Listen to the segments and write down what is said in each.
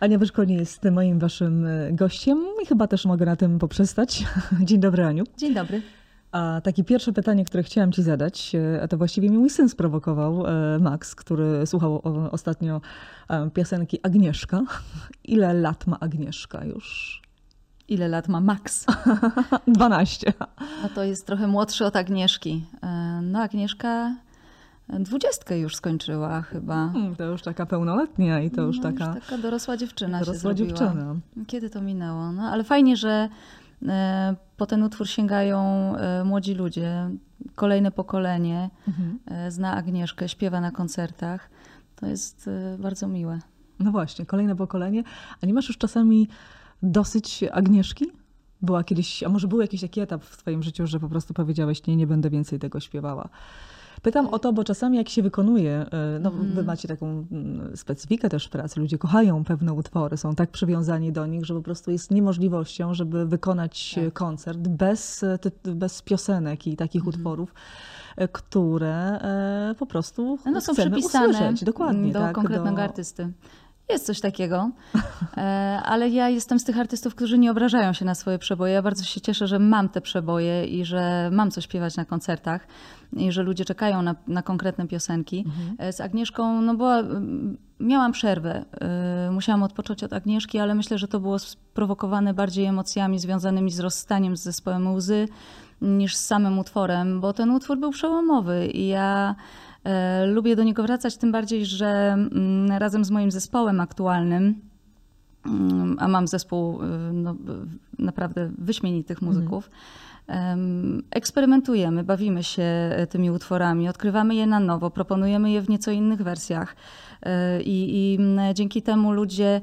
Ania Wyszko nie jest moim waszym e, gościem i chyba też mogę na tym poprzestać. Dzień dobry, Aniu. Dzień dobry. A takie pierwsze pytanie, które chciałam ci zadać, e, a to właściwie mi mój syn sprowokował, e, Max, który słuchał ostatnio piosenki Agnieszka. Ile lat ma Agnieszka już? Ile lat ma Max? 12. No to jest trochę młodszy od Agnieszki. No Agnieszka dwudziestkę już skończyła chyba. Hmm, to już taka pełnoletnia i to już no, taka... Już taka dorosła dziewczyna dorosła się dziewczyna. Kiedy to minęło? No ale fajnie, że e, po ten utwór sięgają e, młodzi ludzie. Kolejne pokolenie mhm. E, zna Agnieszkę, śpiewa na koncertach. To jest bardzo miłe. No właśnie, kolejne pokolenie. A nie masz już czasami dosyć Agnieszki? Była kiedyś, a może był jakiś taki etap w twoim życiu, że po prostu powiedziałeś, nie, nie będę więcej tego śpiewała. Pytam o to, bo czasami jak się wykonuje, e, no mm. wy macie taką specyfikę też pracy, ludzie kochają pewne utwory, są tak przywiązani do nich, że po prostu jest niemożliwością, żeby wykonać tak. koncert bez, bez piosenek i takich mm. utworów e, które e, po prostu no, są przypisane usłyszeć. Dokładnie, do tak, konkretnego do... artysty. Jest coś takiego, e, ale ja jestem z tych artystów, którzy nie obrażają się na swoje przeboje. Ja bardzo się cieszę, że mam te przeboje i że mam co śpiewać na koncertach i że ludzie czekają na, na konkretne piosenki. Mhm. E, z Agnieszką, no była, miałam przerwę. E, musiałam odpocząć od Agnieszki, ale myślę, że to było sprowokowane bardziej emocjami związanymi z rozstaniem z zespołem Łzy niż z samym utworem, bo ten utwór był przełomowy i ja E, lubię do niego wracać, tym bardziej, że mm, razem z moim zespołem aktualnym, mm, a mam zespół no, naprawdę wyśmienitych muzyków, eksperymentujemy, bawimy się e, tymi utworami, odkrywamy je na nowo, proponujemy je w nieco innych wersjach. E, I, I, mm, dzięki temu ludzie,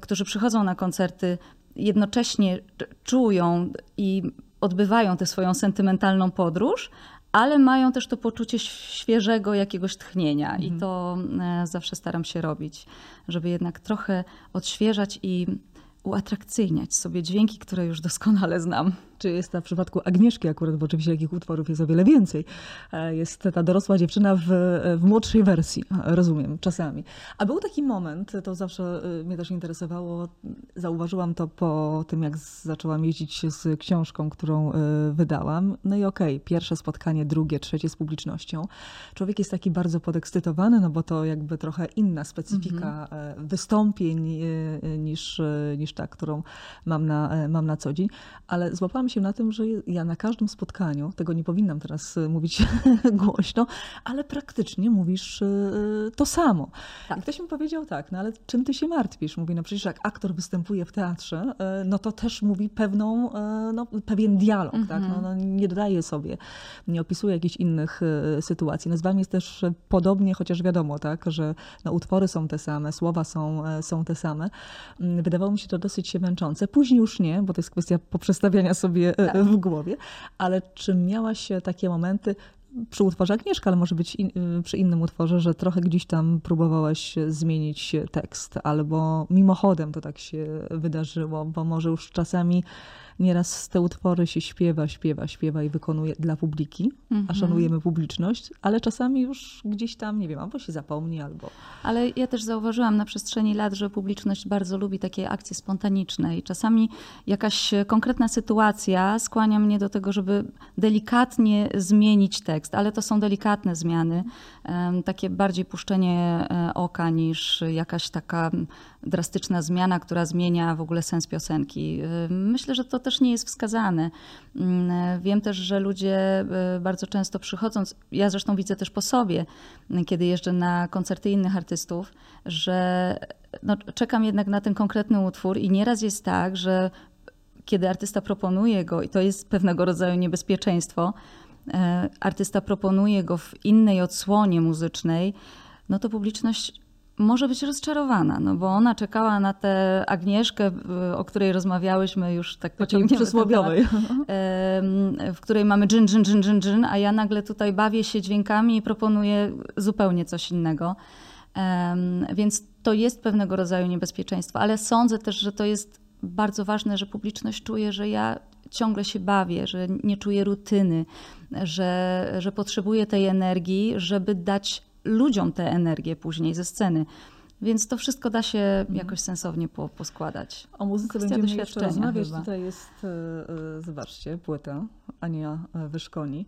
którzy przychodzą na koncerty, jednocześnie czują i odbywają tę swoją sentymentalną podróż, ale mają też to poczucie świeżego jakiegoś tchnienia mhm. i to e, zawsze staram się robić, żeby jednak trochę odświeżać i uatrakcyjniać sobie dźwięki, które już doskonale znam. Czy jest to w przypadku Agnieszki akurat, bo oczywiście takich utworów jest o wiele więcej. E, jest ta dorosła dziewczyna w, w młodszej wersji, rozumiem, czasami. A był taki moment, to zawsze e, mnie też interesowało, zauważyłam to po tym, jak zaczęłam jeździć z książką, którą e, wydałam. No i okej, okay, pierwsze spotkanie, drugie, trzecie z publicznością. Człowiek jest taki bardzo podekscytowany, no bo to jakby trochę inna specyfika mhm. wystąpień niż, niż ta, którą mam na, mam na co dzień. Ale złapałam się na tym, że ja na każdym spotkaniu, tego nie powinnam teraz e, mówić głośno, ale praktycznie mówisz e, to samo. Tak. I ktoś mi powiedział tak, no ale czym ty się martwisz? Mówi, no przecież jak aktor występuje w teatrze, e, no to też mówi pewną, no, pewien dialog, mm -hmm. tak? No, mhm. no, nie dodaje sobie, nie opisuje jakichś innych sytuacji. No z wami jest też podobnie, chociaż wiadomo, tak, że no, utwory są te same, słowa są, są te same. Mm, wydawało mi się to dosyć się męczące. Później już nie, bo to jest kwestia poprzestawiania sobie sobie e, tak. w głowie. Ale czy miałaś takie momenty, przy utworze Agnieszka, ale może być in, e, przy innym utworze, że trochę gdzieś tam próbowałaś zmienić tekst, albo mimochodem to tak się wydarzyło, bo może już czasami Nieraz te utwory się śpiewa, śpiewa, śpiewa i wykonuje dla publiki, a mhm. szanujemy publiczność, ale czasami już gdzieś tam, nie wiem, albo się zapomni, albo... Ale ja też zauważyłam na przestrzeni lat, że publiczność bardzo lubi takie akcje spontaniczne i czasami jakaś konkretna sytuacja skłania mnie do tego, żeby delikatnie zmienić tekst, ale to są delikatne zmiany, takie bardziej puszczenie e, oka niż jakaś taka drastyczna zmiana, która zmienia w ogóle sens piosenki. Myślę, że to też nie jest wskazane. Mm, wiem też, że ludzie y, bardzo często przychodząc, ja zresztą widzę też po sobie, kiedy jeżdżę na koncerty innych artystów, że no, czekam jednak na ten konkretny utwór i nieraz jest tak, że kiedy artysta proponuje go, i to jest pewnego rodzaju niebezpieczeństwo, y, artysta proponuje go w innej odsłonie muzycznej, no to publiczność może być rozczarowana, no bo ona czekała na tę Agnieszkę, o której rozmawiałyśmy już tak pociągnięcie przysłowiowej, w której mamy dżin, dżin, dżin, dżin, dżin, a ja nagle tutaj bawię się dźwiękami i proponuję zupełnie coś innego. Więc to jest pewnego rodzaju niebezpieczeństwo, ale sądzę też, że to jest bardzo ważne, że publiczność czuje, że ja ciągle się bawię, że nie czuję rutyny, że, że potrzebuję tej energii, żeby dać ludziom tę energię później ze sceny. Więc to wszystko da się mhm. jakoś sensownie po, poskładać. O muzyce Kwestia będziemy jeszcze rozmawiać. Chyba. Tutaj jest, zobaczcie, płyta Ania Wyszkoni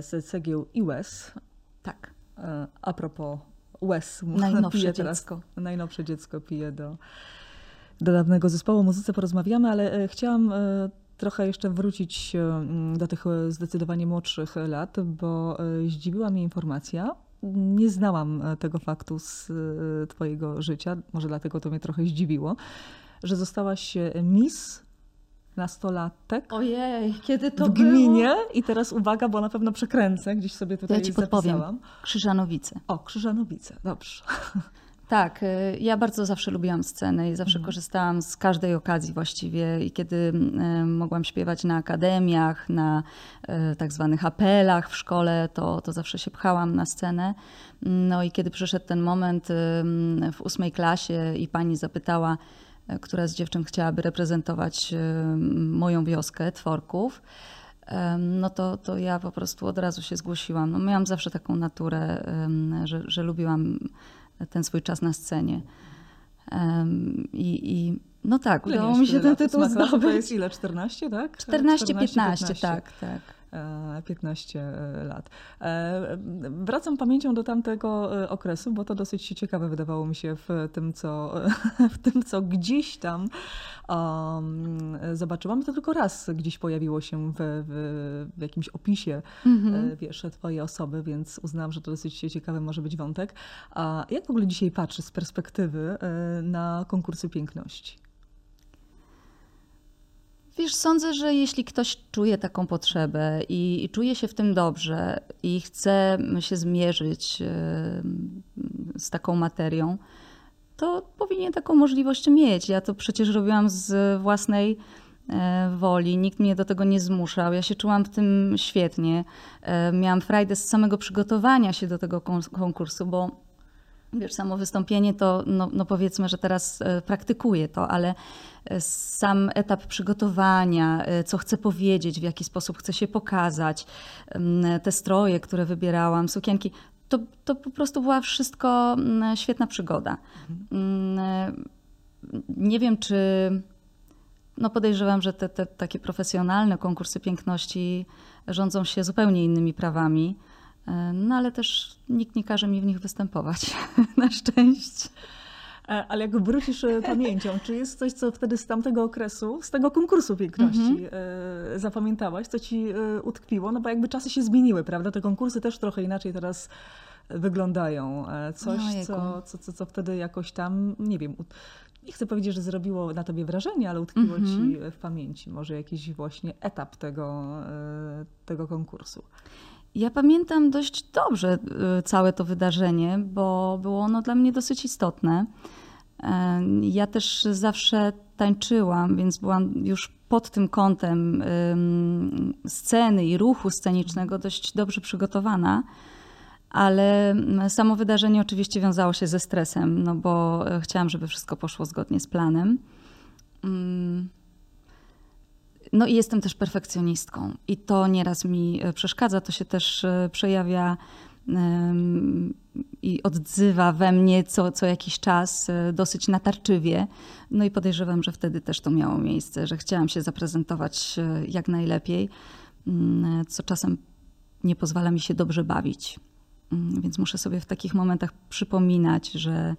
z cegieł i łez. Tak. A propos łez. Najnowsze dziecko. Teraz, najnowsze dziecko pije do, do dawnego zespołu. O muzyce porozmawiamy, ale chciałam trochę jeszcze wrócić e, do tych e, zdecydowanie młodszych lat, bo e, zdziwiła mnie informacja. Nie znałam tego faktu z Twojego życia, może dlatego to mnie trochę zdziwiło, że zostałaś Miss nastolatek. Ojej, kiedy to w gminie. Było? I teraz uwaga, bo na pewno przekręcę, gdzieś sobie tutaj ja ci podpowiem. zapisałam. Krzyżanowice. O, Krzyżanowice, dobrze. Tak, y, ja bardzo zawsze lubiłam scenę i zawsze mhm. korzystałam z każdej okazji właściwie. I kiedy y, mogłam śpiewać na akademiach, na y, tak zwanych apelach w szkole, to, to zawsze się pchałam na scenę. No i kiedy przyszedł ten moment w ósmej klasie i pani zapytała, która z dziewczyn chciałaby reprezentować moją wioskę, Tworków, no to, to ja po prostu od razu się zgłosiłam. No miałam zawsze taką naturę, że, że lubiłam ten swój czas na scenie. I, i no tak, udało mi się ten tytuł zdobyć. To jest ile? 14, tak? 14-15, tak, tak. 15 e, e, lat. E, wracam pamięcią do tamtego okresu, bo to dosyć ciekawe wydawało mi się w tym, co, w tym, co gdzieś tam um, zobaczyłam. To tylko raz gdzieś pojawiło się w, w, w jakimś opisie mhm. wiesz, twojej osoby, więc uznałam, że to dosyć ciekawy może być wątek. A jak w ogóle dzisiaj patrzysz z perspektywy na konkursy piękności? Wiesz, sądzę, że jeśli ktoś czuje taką potrzebę i, i, czuje się w tym dobrze i chce się zmierzyć z taką materią, to powinien taką możliwość mieć. Ja to przecież robiłam z własnej e, woli, nikt mnie do tego nie zmuszał. Ja się czułam w tym świetnie. E, miałam frajdę z samego przygotowania się do tego konkursu, bo wiesz, samo wystąpienie to, no, no powiedzmy, że teraz e, praktykuję to, ale e, sam etap przygotowania, e, co chcę powiedzieć, w jaki sposób chcę się pokazać, te stroje, które wybierałam, sukienki, to, to po prostu była wszystko świetna przygoda. Mhm. Nie wiem, czy. No podejrzewam, że te, te takie profesjonalne konkursy piękności rządzą się zupełnie innymi prawami. E, no ale też nikt nie każe mi w nich występować, na szczęście. E, ale jak wrócisz e, pamięcią, czy jest coś, co wtedy z tamtego okresu, z tego konkursu piękności mm -hmm. zapamiętałaś, co ci utkwiło? No bo jakby czasy się zmieniły, prawda? Te konkursy też trochę inaczej teraz wyglądają. Coś, co, co, co, co wtedy jakoś tam, nie wiem, nie chcę powiedzieć, że zrobiło na tobie wrażenie, ale utkwiło mm -hmm. ci w pamięci może jakiś właśnie etap tego, tego konkursu. Ja pamiętam dość dobrze y, całe to wydarzenie, bo było ono dla mnie dosyć istotne. E, ja też zawsze tańczyłam, więc byłam już pod tym kątem sceny i ruchu scenicznego dość dobrze przygotowana. Ale mm, samo wydarzenie oczywiście wiązało się ze stresem, no bo e, chciałam, żeby wszystko poszło zgodnie z planem. No i jestem też perfekcjonistką i to nieraz mi e, przeszkadza, to się też e, przejawia i odzywa we mnie co, co jakiś czas e, dosyć natarczywie. No i podejrzewam, że wtedy też to miało miejsce, że chciałam się zaprezentować jak najlepiej, mm, co czasem nie pozwala mi się dobrze bawić. Mm, więc muszę sobie w takich momentach przypominać, że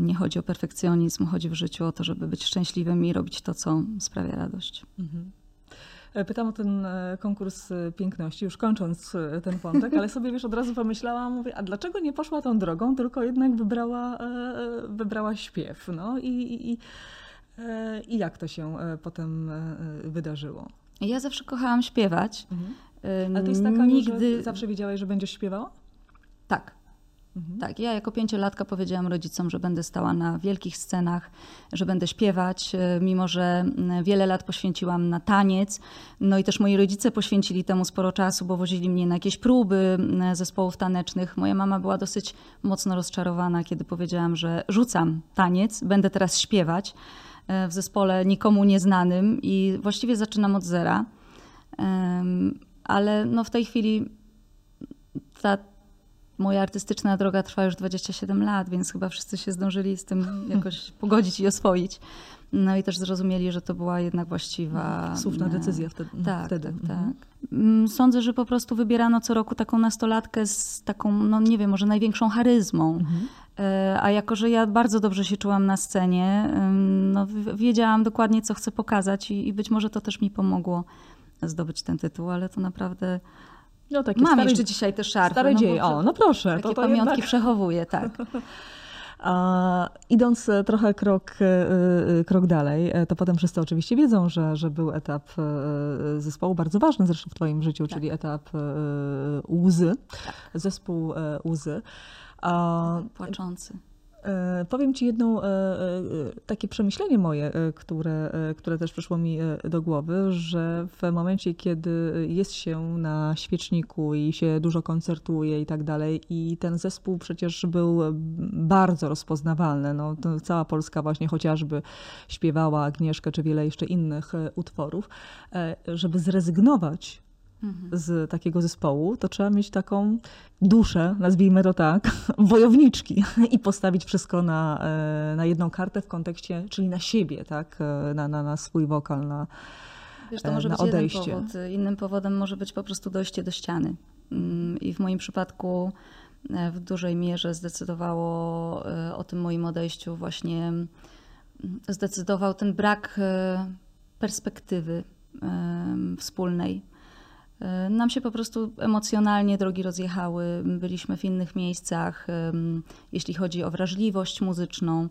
nie chodzi o perfekcjonizm, chodzi w życiu o to, żeby być szczęśliwym i robić to, co sprawia radość. Mhm. E, pytam o ten e, konkurs e, piękności, już kończąc ten wątek, ale sobie wiesz, od razu pomyślałam, mówię, a dlaczego nie poszła tą drogą, tylko jednak wybrała, wybrała śpiew. No i, i, i jak to się potem wydarzyło? Ja zawsze kochałam śpiewać. Mhm. A to jest taka, Nigdy... że zawsze wiedziałaś, że będziesz śpiewała? Tak. Mhm. Tak, ja jako pięciolatka powiedziałam rodzicom, że będę stała na wielkich scenach, że będę śpiewać, e, mimo że wiele lat poświęciłam na taniec. No i też moi rodzice poświęcili temu sporo czasu, bo wozili mnie na jakieś próby zespołów tanecznych. Moja mama była dosyć mocno rozczarowana, kiedy powiedziałam, że rzucam taniec, będę teraz śpiewać e, w zespole nikomu nieznanym i właściwie zaczynam od zera. Ale no w tej chwili ta moja artystyczna droga trwa już 27 lat, więc chyba wszyscy się zdążyli z tym jakoś pogodzić i oswoić. No i też zrozumieli, że to była jednak właściwa. Słuszna e, decyzja wtedy. Tak, wtedy. tak, Mhm. tak. Mm, Sądzę, że po prostu wybierano co roku taką nastolatkę z taką, no nie wiem, może największą charyzmą. Mhm. E, A jako, że ja bardzo dobrze się czułam na scenie, no, wiedziałam dokładnie, co chcę pokazać i, i być może to też mi pomogło zdobyć ten tytuł, ale to naprawdę No, takie mam stare, jeszcze dzisiaj te szarfy. stare no, dzieje. O, no proszę. Takie to, to pamiątki jednak... przechowuję, tak. A, idąc e, trochę krok, e, e, krok dalej, to potem wszyscy oczywiście wiedzą, że, że był etap zespołu bardzo ważny zresztą w twoim życiu, Tak. czyli etap łzy, zespół e, łzy. Płaczący. E, Powiem ci jedną e, e, takie przemyślenie moje, które, które też przyszło mi do głowy, że w momencie, kiedy jest się na świeczniku i się dużo koncertuje i tak dalej, i ten zespół przecież był bardzo rozpoznawalny. No, cała Polska właśnie chociażby śpiewała Agnieszkę czy wiele jeszcze innych utworów, żeby zrezygnować. Z takiego zespołu, to trzeba mieć taką duszę, nazwijmy to tak, wojowniczki i postawić wszystko na, e, na jedną kartę w kontekście, czyli na siebie, tak, e, na, na, na swój wokal, na, Wiesz, to e, może na być odejście. jeden powód. Innym powodem może być po prostu dojście do ściany. Mm, I w moim przypadku w dużej mierze zdecydowało o tym moim odejściu właśnie mm, zdecydował ten brak perspektywy wspólnej. Nam się po prostu emocjonalnie drogi rozjechały, byliśmy w innych miejscach, jeśli chodzi o wrażliwość muzyczną.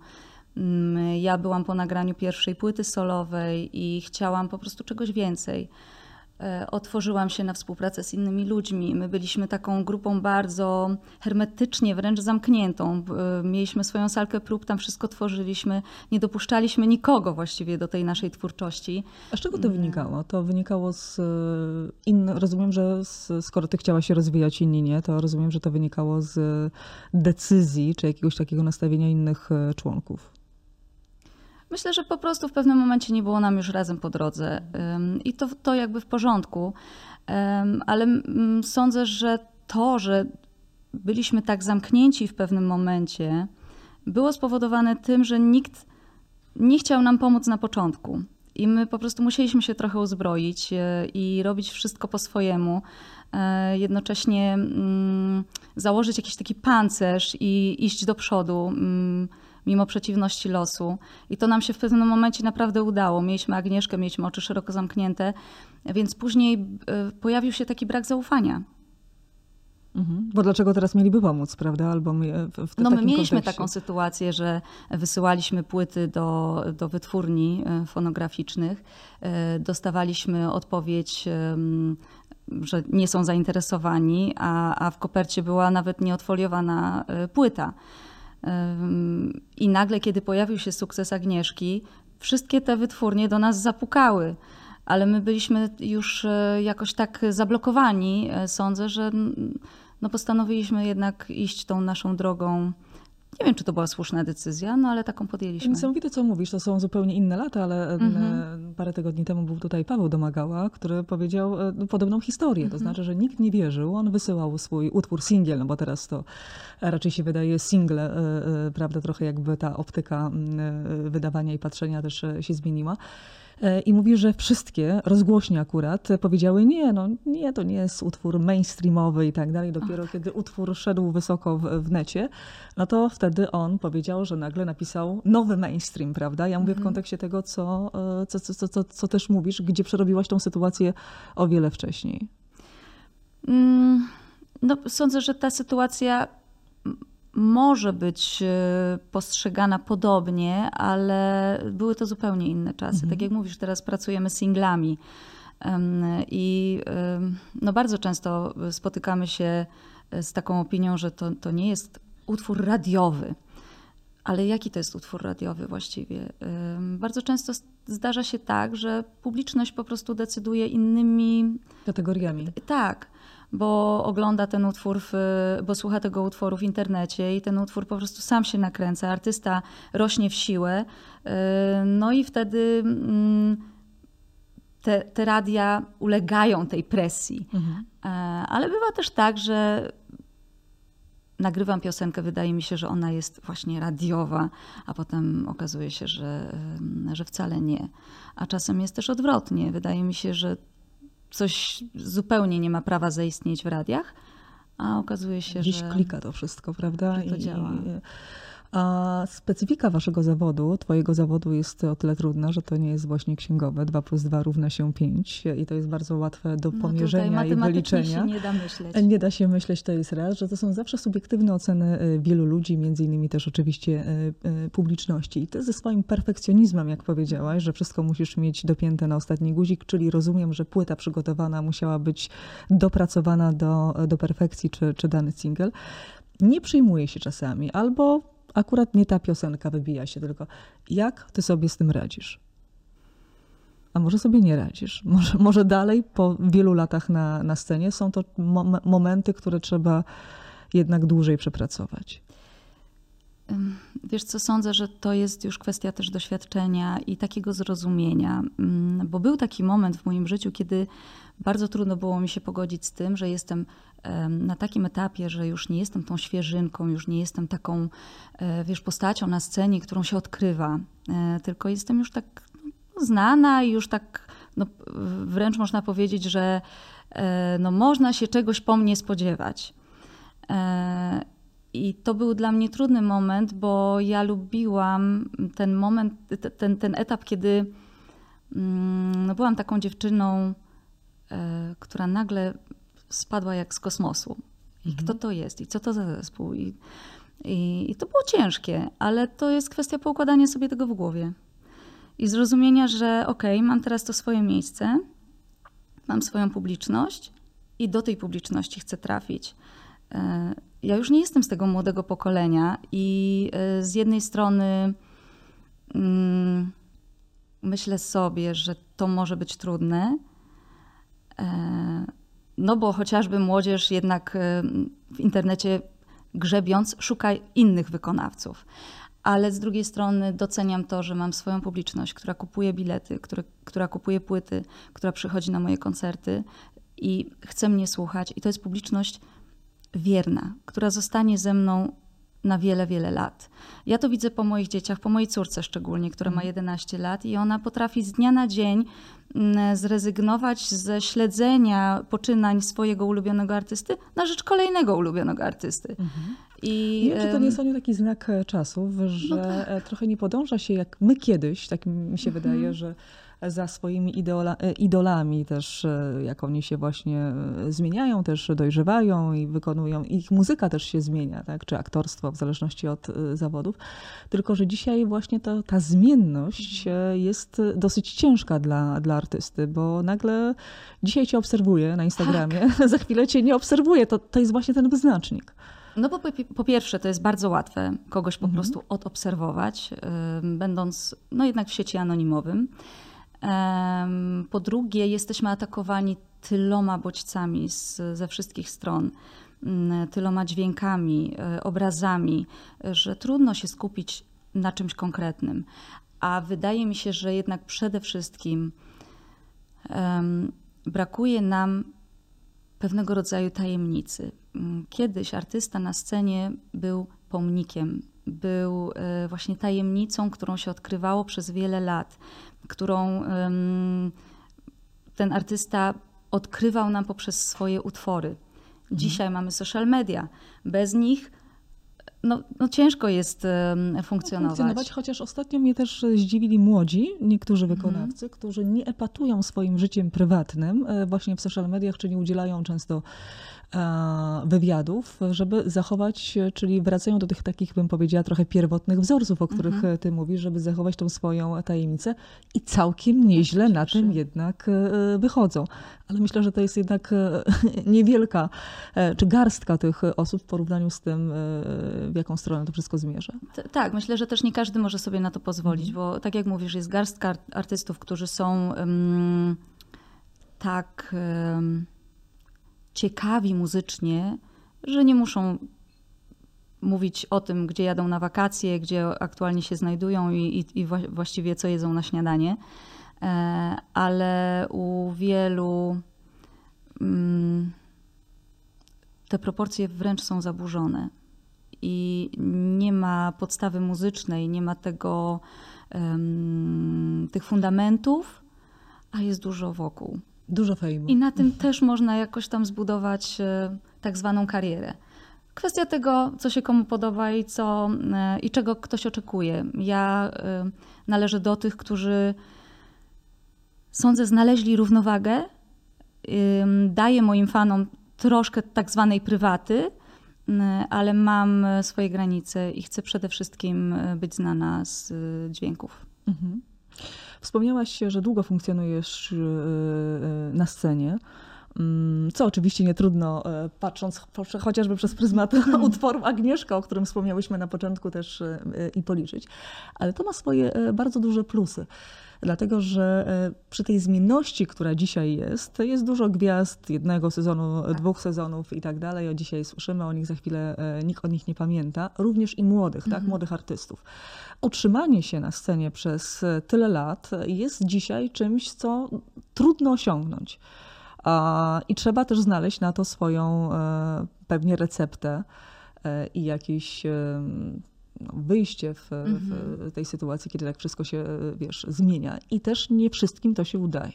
Ja byłam po nagraniu pierwszej płyty solowej i chciałam po prostu czegoś więcej. E, Otworzyłam się na współpracę z innymi ludźmi. My byliśmy taką grupą bardzo hermetycznie, wręcz zamkniętą. E, Mieliśmy swoją salkę prób, tam wszystko tworzyliśmy. Nie dopuszczaliśmy nikogo właściwie do tej naszej twórczości. A z czego to wynikało? To wynikało z innych, rozumiem, że z, skoro ty chciałaś się rozwijać, inni nie, to rozumiem, że to wynikało z decyzji, czy jakiegoś takiego nastawienia innych e, członków. Myślę, że po prostu w pewnym momencie nie było nam już razem po drodze i to, to jakby w porządku, ale mm, sądzę, że to, że byliśmy tak zamknięci w pewnym momencie, było spowodowane tym, że nikt nie chciał nam pomóc na początku. I my po prostu musieliśmy się trochę uzbroić e, i robić wszystko po swojemu. E, Jednocześnie mm, założyć jakiś taki pancerz i iść do przodu, mm, mimo przeciwności losu. I to nam się w pewnym momencie naprawdę udało. Mieliśmy Agnieszkę, mieliśmy oczy szeroko zamknięte, więc później e, pojawił się taki brak zaufania. Mhm. Bo dlaczego teraz mieliby pomóc, prawda? Albo my, w, w No my mieliśmy kontekście. taką sytuację, że wysyłaliśmy płyty do, do wytwórni e, fonograficznych, e, dostawaliśmy odpowiedź, że nie są zainteresowani, a, a w kopercie była nawet nieodfoliowana e, płyta. I nagle, kiedy pojawił się sukces Agnieszki, wszystkie te wytwórnie do nas zapukały. Ale my byliśmy już e, jakoś tak zablokowani, e, sądzę, że mm, no postanowiliśmy jednak iść tą naszą drogą. Nie wiem, czy to była słuszna decyzja, no ale taką podjęliśmy. Niesamowite, co mówisz, to są zupełnie inne lata, ale Mhm. e, parę tygodni temu był tutaj Paweł Domagała, który powiedział e, podobną historię. Mhm. To znaczy, że nikt nie wierzył. On wysyłał swój utwór singiel, no bo teraz to raczej się wydaje single, e, prawda, trochę jakby ta optyka wydawania i patrzenia też się zmieniła. E, I mówi, że wszystkie rozgłośnie akurat powiedziały nie, no nie, to nie jest utwór mainstreamowy i tak dalej. Dopiero kiedy utwór szedł wysoko w, w necie, no to wtedy on powiedział, że nagle napisał nowy mainstream, prawda? Ja mówię w kontekście tego, co, e, co, co, co, co, co też mówisz, gdzie przerobiłaś tą sytuację o wiele wcześniej. Mm, No, sądzę, że ta sytuacja może być e, postrzegana podobnie, ale były to zupełnie inne czasy. Tak jak mówisz, teraz pracujemy singlami. I no bardzo często spotykamy się z taką opinią, że to, to nie jest utwór radiowy. Ale jaki to jest utwór radiowy właściwie? Bardzo często zdarza się tak, że publiczność po prostu decyduje innymi Kategoriami. tak, bo ogląda ten utwór, w, bo słucha tego utworu w internecie i ten utwór po prostu sam się nakręca. Artysta rośnie w siłę, yy, no i wtedy mm, te, te radia ulegają tej presji. Mhm. E, Ale bywa też tak, że nagrywam piosenkę, wydaje mi się, że ona jest właśnie radiowa, a potem okazuje się, że, że wcale nie. A czasem jest też odwrotnie. Wydaje mi się, że coś zupełnie nie ma prawa zaistnieć w radiach, a okazuje się, Gdzieś że klika to wszystko, prawda? że to działa. A specyfika waszego zawodu, twojego zawodu jest o tyle trudna, że to nie jest właśnie księgowe. 2 plus 2 równa się 5 i to jest bardzo łatwe do no, pomierzenia i wyliczenia. się nie da myśleć. Nie da się myśleć, to jest raz, że to są zawsze subiektywne oceny y, wielu ludzi, między innymi też oczywiście y, y, publiczności. I ty ze swoim perfekcjonizmem, jak powiedziałaś, że wszystko musisz mieć dopięte na ostatni guzik, czyli rozumiem, że płyta przygotowana musiała być dopracowana do, do perfekcji, czy, czy dany single. Nie przyjmuje się czasami, albo akurat nie ta piosenka wybija się, tylko jak ty sobie z tym radzisz? A może sobie nie radzisz? Może, może dalej, po wielu latach na, na scenie, są to mom- momenty, które trzeba jednak dłużej przepracować. Wiesz co, sądzę, że to jest już kwestia też doświadczenia i takiego zrozumienia, Ym, bo był taki moment w moim życiu, kiedy bardzo trudno było mi się pogodzić z tym, że jestem em, na takim etapie, że już nie jestem tą świeżynką, już nie jestem taką, e, wiesz, postacią na scenie, którą się odkrywa, e, tylko jestem już tak no, znana i już tak, no, wręcz można powiedzieć, że e, no, można się czegoś po mnie spodziewać. I to był dla mnie trudny moment, bo ja lubiłam ten moment, te- ten, ten etap, kiedy mm, no byłam taką dziewczyną, która nagle spadła jak z kosmosu. I kto to jest? I co to za zespół? I, i, I to było ciężkie, ale to jest kwestia poukładania sobie tego w głowie. I zrozumienia, że okej, mam teraz to swoje miejsce, mam swoją publiczność i do tej publiczności chcę trafić. E, Ja już nie jestem z tego młodego pokolenia i e, z jednej strony mm, myślę sobie, że to może być trudne, e, no bo chociażby młodzież jednak e, w internecie grzebiąc szuka innych wykonawców. Ale z drugiej strony doceniam to, że mam swoją publiczność, która kupuje bilety, która kupuje płyty, która przychodzi na moje koncerty i chce mnie słuchać. I to jest publiczność wierna, która zostanie ze mną na wiele, wiele lat. Ja to widzę po moich dzieciach, po mojej córce szczególnie, która ma 11 lat i ona potrafi z dnia na dzień mm, zrezygnować ze śledzenia poczynań swojego ulubionego artysty na rzecz kolejnego ulubionego artysty. I, Nie wiem, czy to nie jest ani taki znak e, czasów, że e, trochę nie podąża się jak my kiedyś, tak mi się wydaje, że za swoimi idola, e, idolami też, e, jak oni się właśnie e, zmieniają, też dojrzewają i wykonują, ich muzyka też się zmienia, tak? czy aktorstwo, w zależności od zawodów. Tylko, że dzisiaj właśnie to, ta zmienność jest dosyć ciężka dla, dla artysty, bo nagle dzisiaj cię obserwuję na Instagramie, za chwilę cię nie obserwuję. To, to jest właśnie ten wyznacznik. No bo po, po pierwsze, to jest bardzo łatwe kogoś po prostu odobserwować, ym, będąc no jednak w sieci anonimowym. Po drugie, jesteśmy atakowani tyloma bodźcami z, ze wszystkich stron, mm, tyloma dźwiękami, e, obrazami, że trudno się skupić na czymś konkretnym. A wydaje mi się, że jednak przede wszystkim em, brakuje nam pewnego rodzaju tajemnicy. Mm, Kiedyś artysta na scenie był pomnikiem, był e, właśnie tajemnicą, którą się odkrywało przez wiele lat, którą ten artysta odkrywał nam poprzez swoje utwory. Dzisiaj mamy social media. Bez nich no, no ciężko jest em, funkcjonować. funkcjonować, chociaż ostatnio mnie też zdziwili młodzi, niektórzy wykonawcy, którzy nie epatują swoim życiem prywatnym e, właśnie w social mediach, czy nie udzielają często wywiadów, żeby zachować, e, czyli wracają do tych takich, bym powiedziała, trochę pierwotnych wzorców, o których e, ty mówisz, żeby zachować tą swoją tajemnicę i całkiem nieźle na tym jednak e, wychodzą. Ale myślę, że to jest jednak e, niewielka, e, czy garstka tych osób w porównaniu z tym, e, w jaką stronę to wszystko zmierza. T- Tak, myślę, że też nie każdy może sobie na to pozwolić, bo tak jak mówisz, jest garstka art- artystów, którzy są em, tak em, ciekawi muzycznie, że nie muszą mówić o tym, gdzie jadą na wakacje, gdzie aktualnie się znajdują i, i, i wła- właściwie co jedzą na śniadanie. E, ale u wielu mm, te proporcje wręcz są zaburzone. i nie ma podstawy muzycznej, nie ma tego, tych fundamentów, a jest dużo wokół. Dużo fejmu. I na tym też można jakoś tam zbudować e, tak zwaną karierę. Kwestia tego, co się komu podoba i, co, e, i czego ktoś oczekuje. Ja e, należę do tych, którzy sądzę znaleźli równowagę, daję moim fanom troszkę tak zwanej prywaty, ale mam swoje granice i chcę przede wszystkim być znana z dźwięków. Mhm. Wspomniałaś, że długo funkcjonujesz y, y, na scenie. Mm, Co oczywiście nie trudno, e, patrząc cho- chociażby przez pryzmat utworu Agnieszka, o którym wspomniałyśmy na początku też e, e, i policzyć. Ale to ma swoje e, bardzo duże plusy. Dlatego, że e, przy tej zmienności, która dzisiaj jest, jest dużo gwiazd jednego sezonu, dwóch sezonów i tak dalej. O dzisiaj słyszymy o nich za chwilę, e, nikt o nich nie pamięta. Również i młodych, tak, młodych artystów. Utrzymanie się na scenie przez e, tyle lat jest dzisiaj czymś, co trudno osiągnąć. I trzeba też znaleźć na to swoją pewnie receptę i jakieś e, no, wyjście w, w tej sytuacji, kiedy tak wszystko się, wiesz, zmienia. I też nie wszystkim to się udaje.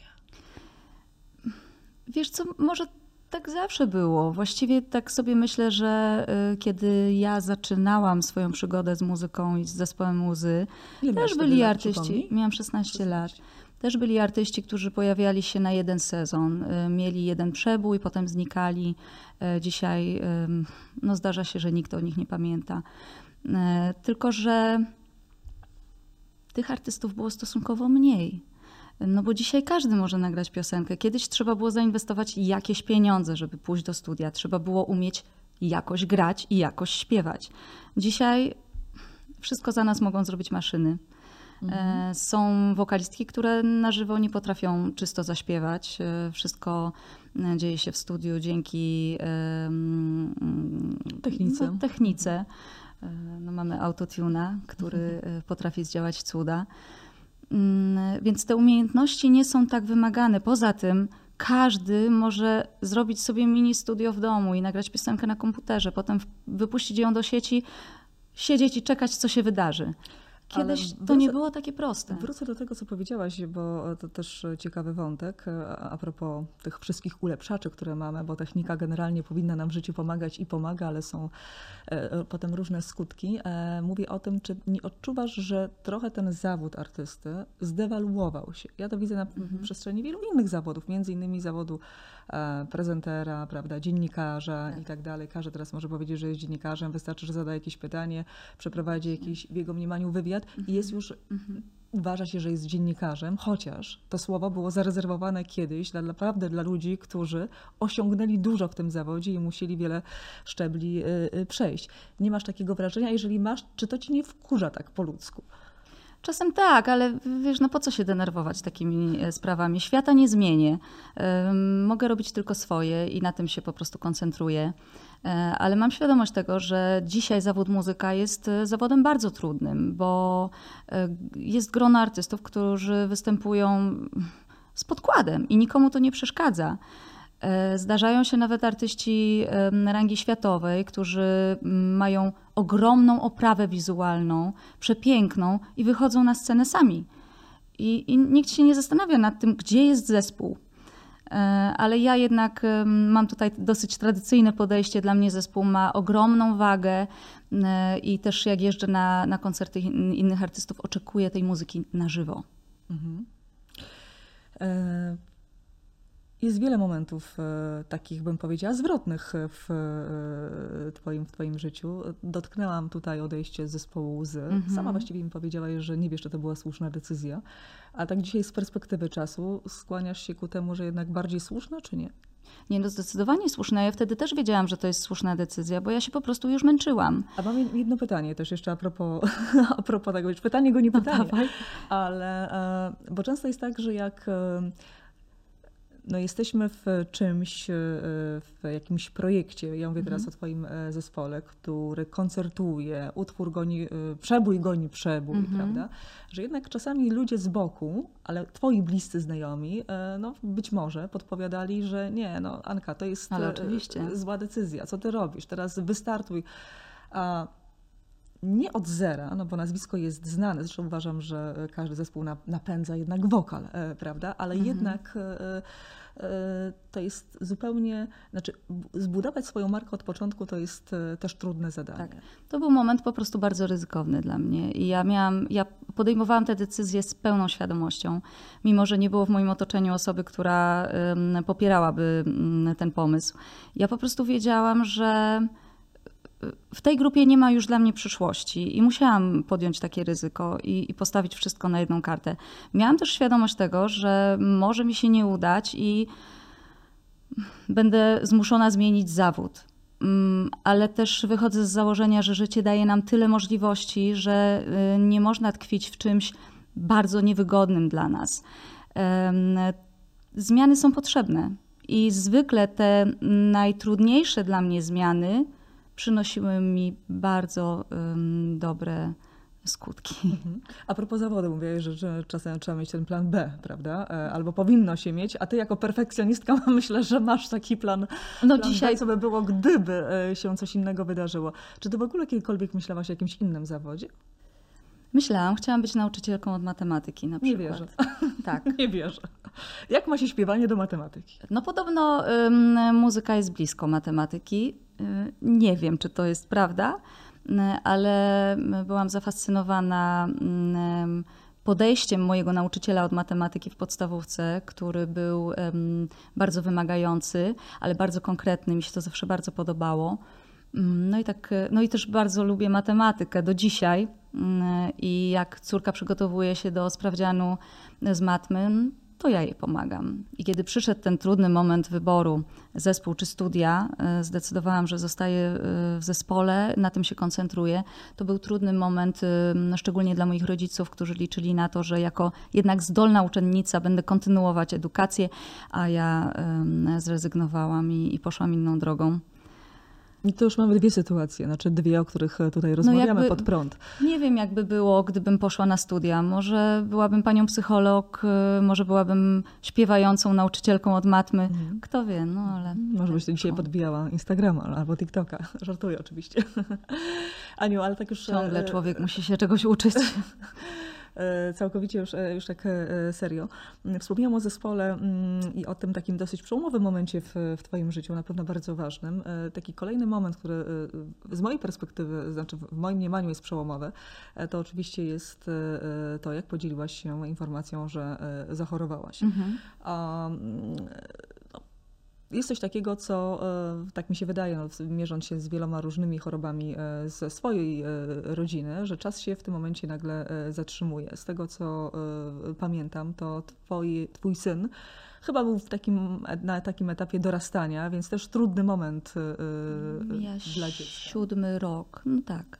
Wiesz co, może tak zawsze było. Właściwie tak sobie myślę, że y, kiedy ja zaczynałam swoją przygodę z muzyką i z zespołem muzy, Ile też byli artyści. przypomnij? Miałam 16 lat. Też byli artyści, którzy pojawiali się na jeden sezon, y, mieli jeden przebój, potem znikali. Y, Dzisiaj no zdarza się, że nikt o nich nie pamięta. Y, Tylko, że tych artystów było stosunkowo mniej. No bo dzisiaj każdy może nagrać piosenkę. Kiedyś trzeba było zainwestować jakieś pieniądze, żeby pójść do studia. Trzeba było umieć jakoś grać i jakoś śpiewać. Dzisiaj wszystko za nas mogą zrobić maszyny. E, Są wokalistki, które na żywo nie potrafią czysto zaśpiewać. E, Wszystko e, dzieje się w studiu dzięki Technice. No, technice. E, No, mamy autotuna, który e, potrafi zdziałać cuda. Mm, Więc te umiejętności nie są tak wymagane. Poza tym każdy może zrobić sobie mini studio w domu i nagrać piosenkę na komputerze, potem wypuścić ją do sieci, siedzieć i czekać, co się wydarzy. Kiedyś Ale to nie wrócę- było takie proste. Wrócę do tego, co powiedziałaś, bo to też ciekawy wątek e, a propos tych wszystkich ulepszaczy, które mamy, bo technika generalnie powinna nam w życiu pomagać i pomaga, ale są e, potem różne skutki. E, Mówię o tym, czy nie odczuwasz, że trochę ten zawód artysty zdewaluował się. Ja to widzę na przestrzeni wielu innych zawodów, między innymi zawodu e, prezentera, prawda, dziennikarza i tak dalej. Każdy teraz może powiedzieć, że jest dziennikarzem, wystarczy, że zada jakieś pytanie, przeprowadzi jakiś w jego mniemaniu wywiad i jest już uważa się, że jest dziennikarzem, chociaż to słowo było zarezerwowane kiedyś dla, naprawdę dla ludzi, którzy osiągnęli dużo w tym zawodzie i musieli wiele szczebli y, y, przejść. Nie masz takiego wrażenia? Jeżeli masz, czy to ci nie wkurza tak po ludzku? Czasem tak, ale wiesz, no po co się denerwować takimi e, sprawami? Świata nie zmienię. Ym, Mogę robić tylko swoje i na tym się po prostu koncentruję. E, Ale mam świadomość tego, że dzisiaj zawód muzyka jest e, zawodem bardzo trudnym, bo e, jest grono artystów, którzy występują z podkładem i nikomu to nie przeszkadza. E, Zdarzają się nawet artyści rangi światowej, którzy mają ogromną oprawę wizualną, przepiękną i wychodzą na scenę sami. I, I nikt się nie zastanawia nad tym, gdzie jest zespół. E, Ale ja jednak mam tutaj dosyć tradycyjne podejście. Dla mnie zespół ma ogromną wagę e, i też jak jeżdżę na, na koncerty in- innych artystów, oczekuję tej muzyki na żywo. E, Jest wiele momentów e, takich, bym powiedziała, zwrotnych w e, twoim, w twoim życiu. Dotknęłam tutaj odejście z zespołu Łzy. Sama właściwie mi powiedziałaś, że nie wiesz, czy to była słuszna decyzja. A tak dzisiaj z perspektywy czasu skłaniasz się ku temu, że jednak bardziej słuszna, czy nie? Nie, no zdecydowanie słuszna. Ja wtedy też wiedziałam, że to jest słuszna decyzja, bo ja się po prostu już męczyłam. A mam jedno pytanie też jeszcze a propos, a propos tego, już pytanie go nie pytanie, dawaj. ale e, bo często jest tak, że jak e, no jesteśmy w czymś, e, w jakimś projekcie, ja mówię teraz o twoim e, zespole, który koncertuje, utwór goni, e, przebój goni przebój, prawda, że jednak czasami ludzie z boku, ale twoi bliscy znajomi, no być może podpowiadali, że nie, no Anka, to jest zła decyzja, co ty robisz, teraz wystartuj. a nie od zera, no bo nazwisko jest znane, zresztą uważam, że każdy zespół na- napędza jednak wokal, e, prawda? Ale jednak e, e, to jest zupełnie, znaczy zbudować swoją markę od początku to jest e, też trudne zadanie. Tak. To był moment po prostu bardzo ryzykowny dla mnie i ja miałam, ja podejmowałam te decyzje z pełną świadomością, mimo że nie było w moim otoczeniu osoby, która popierałaby ym, ten pomysł. Ja po prostu wiedziałam, że w tej grupie nie ma już dla mnie przyszłości i musiałam podjąć takie ryzyko i, i postawić wszystko na jedną kartę. Miałam też świadomość tego, że może mi się nie udać i będę zmuszona zmienić zawód. Mm, Ale też wychodzę z założenia, że życie daje nam tyle możliwości, że y, nie można tkwić w czymś bardzo niewygodnym dla nas. Zmiany są potrzebne i zwykle te najtrudniejsze dla mnie zmiany przynosiły mi bardzo em, dobre skutki. Mhm. A propos zawodu, mówię, że, że czasem trzeba mieć ten plan B, prawda? E, Albo powinno się mieć, a ty jako perfekcjonistka myślę, że masz taki plan, No plan dzisiaj B, co by było, gdyby e, się coś innego wydarzyło. Czy ty w ogóle kiedykolwiek myślałaś o jakimś innym zawodzie? Myślałam, chciałam być nauczycielką od matematyki na Nie przykład. wierzę. Tak. Nie wierzę. Jak ma się śpiewanie do matematyki? No podobno ym, muzyka jest blisko matematyki. Y, nie wiem, czy to jest prawda, y, ale byłam zafascynowana podejściem mojego nauczyciela od matematyki w podstawówce, który był bardzo wymagający, ale bardzo konkretny. Mi się to zawsze bardzo podobało. Ym, No i, tak, no i też bardzo lubię matematykę do dzisiaj. Ym, I jak córka przygotowuje się do sprawdzianu z matmy, to ja jej pomagam. I kiedy przyszedł ten trudny moment wyboru, zespół czy studia, y, zdecydowałam, że zostaję y, w zespole, na tym się koncentruję. To był trudny moment, y, szczególnie dla moich rodziców, którzy liczyli na to, że jako jednak zdolna uczennica będę kontynuować edukację, a ja zrezygnowałam i, i poszłam inną drogą. I to już mamy dwie sytuacje, znaczy dwie, o których e, tutaj rozmawiamy jakby- pod prąd. Nie wiem, jakby było, gdybym poszła na studia. Może byłabym panią psycholog, y, może byłabym śpiewającą nauczycielką od matmy. Kto wie, no ale. Może byś ty dzisiaj podbijała Instagrama albo TikToka. Żartuję oczywiście. Aniu, ale tak już... Ciągle e, człowiek musi się czegoś uczyć. E, całkowicie już, e, już tak e, serio. Wspomniałam o zespole mm, i o tym takim dosyć przełomowym momencie w, w Twoim życiu, na pewno bardzo ważnym. Taki kolejny moment, który z mojej perspektywy, znaczy w moim mniemaniu jest przełomowy, to oczywiście jest to, jak podzieliłaś się informacją, że zachorowałaś. Mhm. Mm, jest coś takiego, co e, tak mi się wydaje, no, mierząc się z wieloma różnymi chorobami e, ze swojej e, rodziny, że czas się w tym momencie nagle zatrzymuje. Z tego, co pamiętam, to twoi, twój syn chyba był w takim, na takim etapie dorastania, więc też trudny moment Ja dla dziecka. siódmy rok, no tak.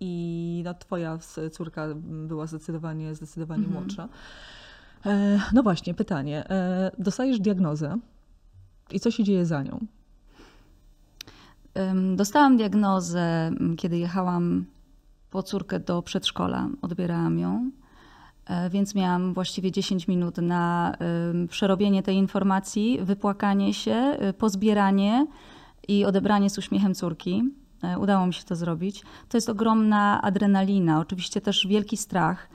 I no, twoja córka była zdecydowanie, zdecydowanie Mhm. młodsza. No właśnie, pytanie. Dostajesz diagnozę i co się dzieje za nią? Dostałam diagnozę, kiedy jechałam po córkę do przedszkola, odbierałam ją, e, więc miałam właściwie 10 minut na przerobienie tej informacji, wypłakanie się, y, pozbieranie i odebranie z uśmiechem córki. E, Udało mi się to zrobić. To jest ogromna adrenalina, oczywiście też wielki strach,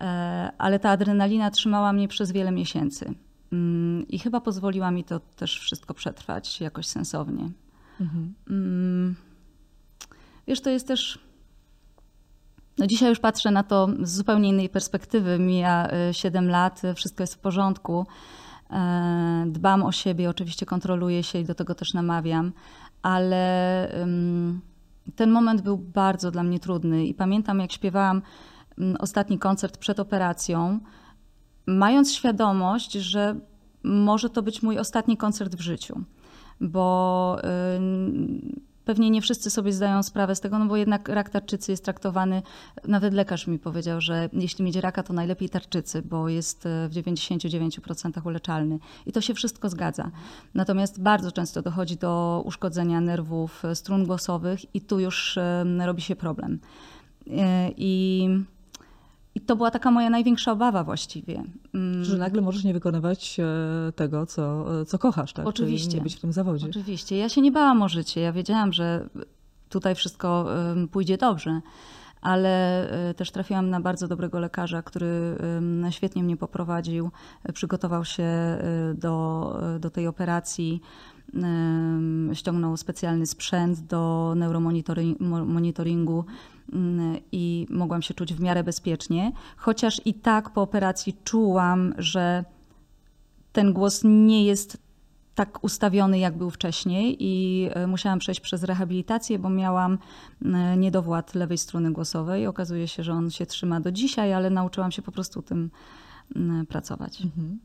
e, ale ta adrenalina trzymała mnie przez wiele miesięcy. Mm, I chyba pozwoliła mi to też wszystko przetrwać jakoś sensownie. Mm, Wiesz, to jest też. No dzisiaj już patrzę na to z zupełnie innej perspektywy. Mija y, 7 lat, y, wszystko jest w porządku. E, Dbam o siebie, oczywiście kontroluję się i do tego też namawiam, ale ten moment był bardzo dla mnie trudny i pamiętam, jak śpiewałam mm, ostatni koncert przed operacją, mając świadomość, że może to być mój ostatni koncert w życiu, bo y, pewnie nie wszyscy sobie zdają sprawę z tego, no bo jednak rak tarczycy jest traktowany, nawet lekarz mi powiedział, że jeśli mieć raka, to najlepiej tarczycy, bo jest y, w 99% uleczalny. I to się wszystko zgadza. Natomiast bardzo często dochodzi do uszkodzenia nerwów y, strun głosowych i tu już robi się problem. I i to była taka moja największa obawa właściwie. Mm, Że nagle możesz nie wykonywać e, tego, co, co kochasz, tak? Czyli Oczywiście. nie być w tym zawodzie. Oczywiście. Ja się nie bałam o życie. Ja wiedziałam, że tutaj wszystko pójdzie dobrze. Ale y, też trafiłam na bardzo dobrego lekarza, który świetnie mnie poprowadził, przygotował się do, do tej operacji, ściągnął specjalny sprzęt do neuromonitoringu i mogłam się czuć w miarę bezpiecznie, chociaż i tak po operacji czułam, że ten głos nie jest tak ustawiony, jak był wcześniej, i e, musiałam przejść przez rehabilitację, bo miałam niedowład lewej struny głosowej. Okazuje się, że on się trzyma do dzisiaj, ale nauczyłam się po prostu tym pracować. Mhm.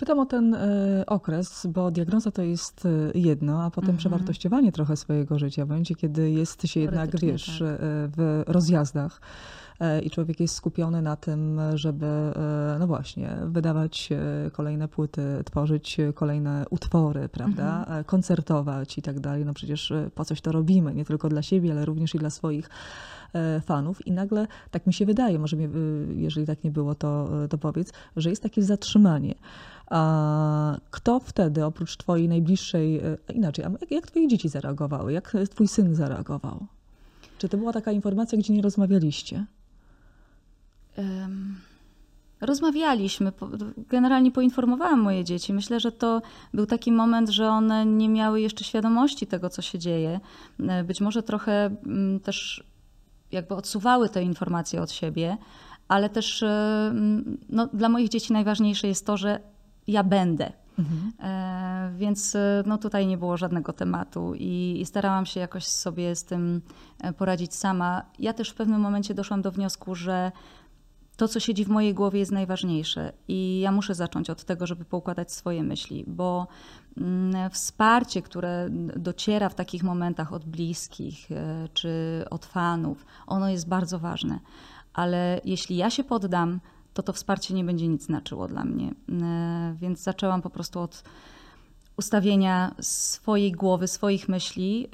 Pytam o ten y, okres, bo diagnoza to jest y, jedno, a potem Mhm. przewartościowanie trochę swojego życia będzie, kiedy jest się jednak, wiesz, tak. y, w rozjazdach i człowiek jest skupiony na tym, żeby, no właśnie, wydawać kolejne płyty, tworzyć kolejne utwory, prawda, Mhm. koncertować i tak dalej. No przecież po coś to robimy, nie tylko dla siebie, ale również i dla swoich e, fanów i nagle, tak mi się wydaje, może mnie, jeżeli tak nie było, to, to powiedz, że jest takie zatrzymanie. A kto wtedy, oprócz twojej najbliższej, e, inaczej, jak, twoje dzieci zareagowały? Jak twój syn zareagował? Czy to była taka informacja, gdzie nie rozmawialiście? Rozmawialiśmy, generalnie poinformowałam moje dzieci. Myślę, że to był taki moment, że one nie miały jeszcze świadomości tego, co się dzieje. E, Być może trochę mm, też jakby odsuwały te informacje od siebie, ale też e, mm, no, dla moich dzieci najważniejsze jest to, że ja będę. E, Więc e, no, tutaj nie było żadnego tematu i, i starałam się jakoś sobie z tym e, poradzić sama. Ja też w pewnym momencie doszłam do wniosku, że to, co siedzi w mojej głowie, jest najważniejsze i ja muszę zacząć od tego, żeby poukładać swoje myśli, bo mm, wsparcie, które dociera w takich momentach od bliskich e, czy od fanów, ono jest bardzo ważne. Ale jeśli ja się poddam, to to wsparcie nie będzie nic znaczyło dla mnie. E, Więc zaczęłam po prostu od ustawienia swojej głowy, swoich myśli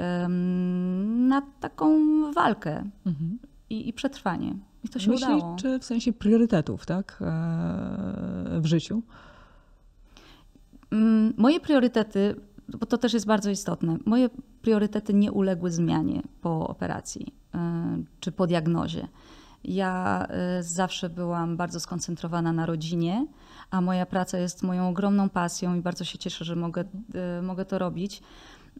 na taką walkę Mhm. i, i przetrwanie. I to się Myśli, udało. czy w sensie priorytetów, tak? E, w życiu? Mm, Moje priorytety, bo to też jest bardzo istotne, moje priorytety nie uległy zmianie po operacji y, czy po diagnozie. Ja y, zawsze byłam bardzo skoncentrowana na rodzinie, a moja praca jest moją ogromną pasją i bardzo się cieszę, że mogę, y, mogę to robić